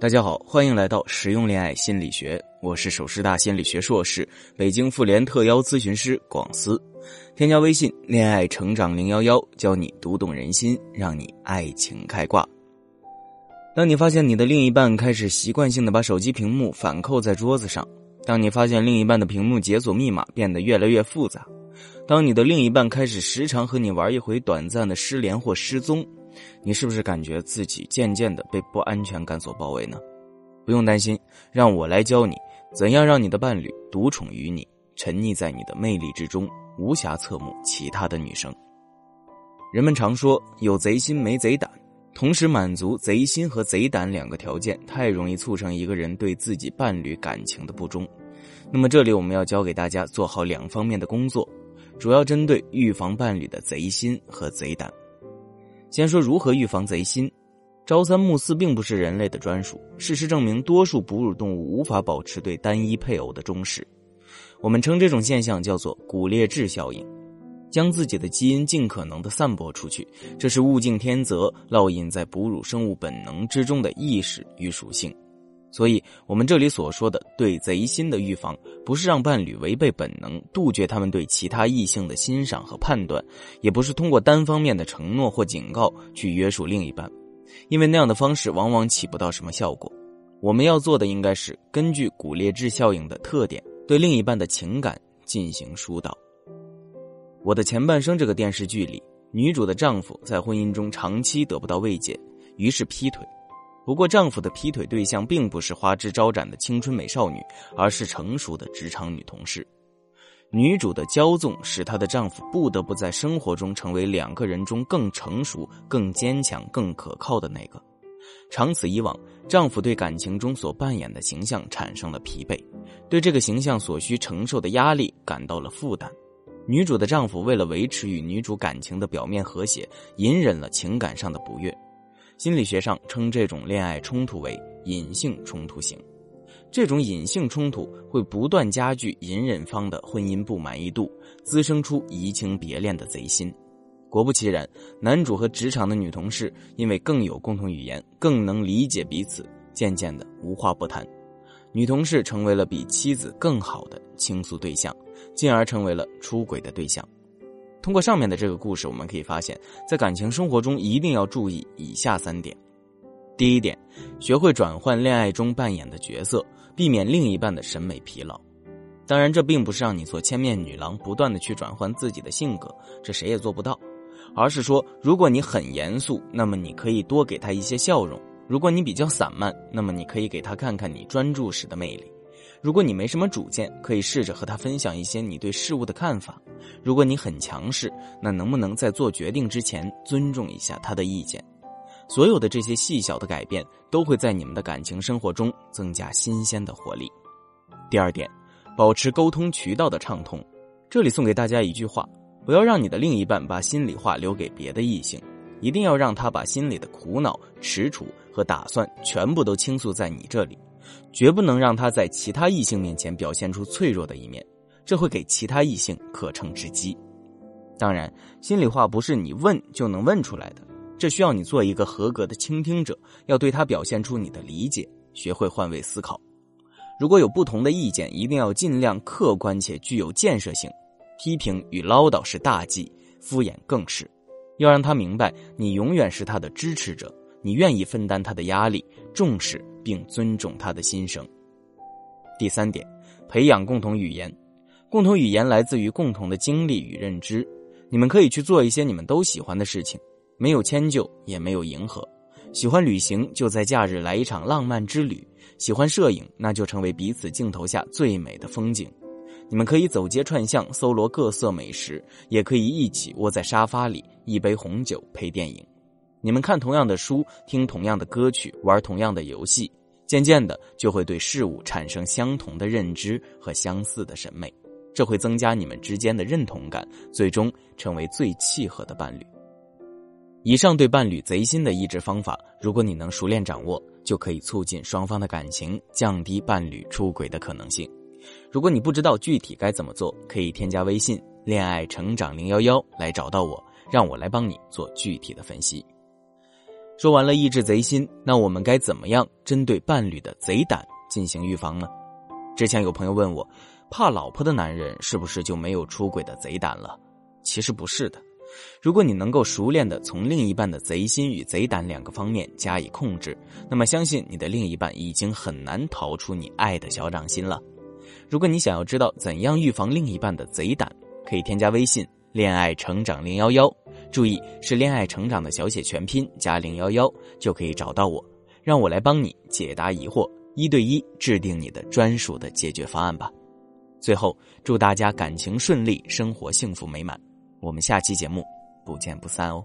大家好，欢迎来到实用恋爱心理学，我是首师大心理学硕士、北京妇联特邀咨询师广思。添加微信“恋爱成长零幺幺”，教你读懂人心，让你爱情开挂。当你发现你的另一半开始习惯性的把手机屏幕反扣在桌子上，当你发现另一半的屏幕解锁密码变得越来越复杂，当你的另一半开始时常和你玩一回短暂的失联或失踪。你是不是感觉自己渐渐的被不安全感所包围呢？不用担心，让我来教你怎样让你的伴侣独宠于你，沉溺在你的魅力之中，无暇侧目其他的女生。人们常说有贼心没贼胆，同时满足贼心和贼胆两个条件，太容易促成一个人对自己伴侣感情的不忠。那么这里我们要教给大家做好两方面的工作，主要针对预防伴侣的贼心和贼胆。先说如何预防贼心，朝三暮四并不是人类的专属。事实证明，多数哺乳动物无法保持对单一配偶的忠实。我们称这种现象叫做骨裂质效应，将自己的基因尽可能的散播出去，这是物竞天择、烙印在哺乳生物本能之中的意识与属性。所以，我们这里所说的对贼心的预防，不是让伴侣违背本能，杜绝他们对其他异性的欣赏和判断，也不是通过单方面的承诺或警告去约束另一半，因为那样的方式往往起不到什么效果。我们要做的应该是根据骨裂质效应的特点，对另一半的情感进行疏导。《我的前半生》这个电视剧里，女主的丈夫在婚姻中长期得不到慰藉，于是劈腿。不过，丈夫的劈腿对象并不是花枝招展的青春美少女，而是成熟的职场女同事。女主的骄纵使她的丈夫不得不在生活中成为两个人中更成熟、更坚强、更可靠的那个。长此以往，丈夫对感情中所扮演的形象产生了疲惫，对这个形象所需承受的压力感到了负担。女主的丈夫为了维持与女主感情的表面和谐，隐忍了情感上的不悦。心理学上称这种恋爱冲突为隐性冲突型，这种隐性冲突会不断加剧隐忍方的婚姻不满意度，滋生出移情别恋的贼心。果不其然，男主和职场的女同事因为更有共同语言，更能理解彼此，渐渐的无话不谈。女同事成为了比妻子更好的倾诉对象，进而成为了出轨的对象。通过上面的这个故事，我们可以发现，在感情生活中一定要注意以下三点：第一点，学会转换恋爱中扮演的角色，避免另一半的审美疲劳。当然，这并不是让你做千面女郎，不断的去转换自己的性格，这谁也做不到。而是说，如果你很严肃，那么你可以多给他一些笑容；如果你比较散漫，那么你可以给他看看你专注时的魅力。如果你没什么主见，可以试着和他分享一些你对事物的看法。如果你很强势，那能不能在做决定之前尊重一下他的意见？所有的这些细小的改变，都会在你们的感情生活中增加新鲜的活力。第二点，保持沟通渠道的畅通。这里送给大家一句话：不要让你的另一半把心里话留给别的异性，一定要让他把心里的苦恼、踟蹰和打算全部都倾诉在你这里。绝不能让他在其他异性面前表现出脆弱的一面，这会给其他异性可乘之机。当然，心里话不是你问就能问出来的，这需要你做一个合格的倾听者，要对他表现出你的理解，学会换位思考。如果有不同的意见，一定要尽量客观且具有建设性。批评与唠叨是大忌，敷衍更是。要让他明白，你永远是他的支持者。你愿意分担他的压力，重视并尊重他的心声。第三点，培养共同语言。共同语言来自于共同的经历与认知。你们可以去做一些你们都喜欢的事情，没有迁就，也没有迎合。喜欢旅行，就在假日来一场浪漫之旅；喜欢摄影，那就成为彼此镜头下最美的风景。你们可以走街串巷，搜罗各色美食，也可以一起窝在沙发里，一杯红酒配电影。你们看同样的书，听同样的歌曲，玩同样的游戏，渐渐的就会对事物产生相同的认知和相似的审美，这会增加你们之间的认同感，最终成为最契合的伴侣。以上对伴侣贼心的抑制方法，如果你能熟练掌握，就可以促进双方的感情，降低伴侣出轨的可能性。如果你不知道具体该怎么做，可以添加微信“恋爱成长零幺幺”来找到我，让我来帮你做具体的分析。说完了抑制贼心，那我们该怎么样针对伴侣的贼胆进行预防呢？之前有朋友问我，怕老婆的男人是不是就没有出轨的贼胆了？其实不是的。如果你能够熟练的从另一半的贼心与贼胆两个方面加以控制，那么相信你的另一半已经很难逃出你爱的小掌心了。如果你想要知道怎样预防另一半的贼胆，可以添加微信“恋爱成长零幺幺”。注意，是恋爱成长的小写全拼加零幺幺就可以找到我，让我来帮你解答疑惑，一对一制定你的专属的解决方案吧。最后，祝大家感情顺利，生活幸福美满。我们下期节目不见不散哦。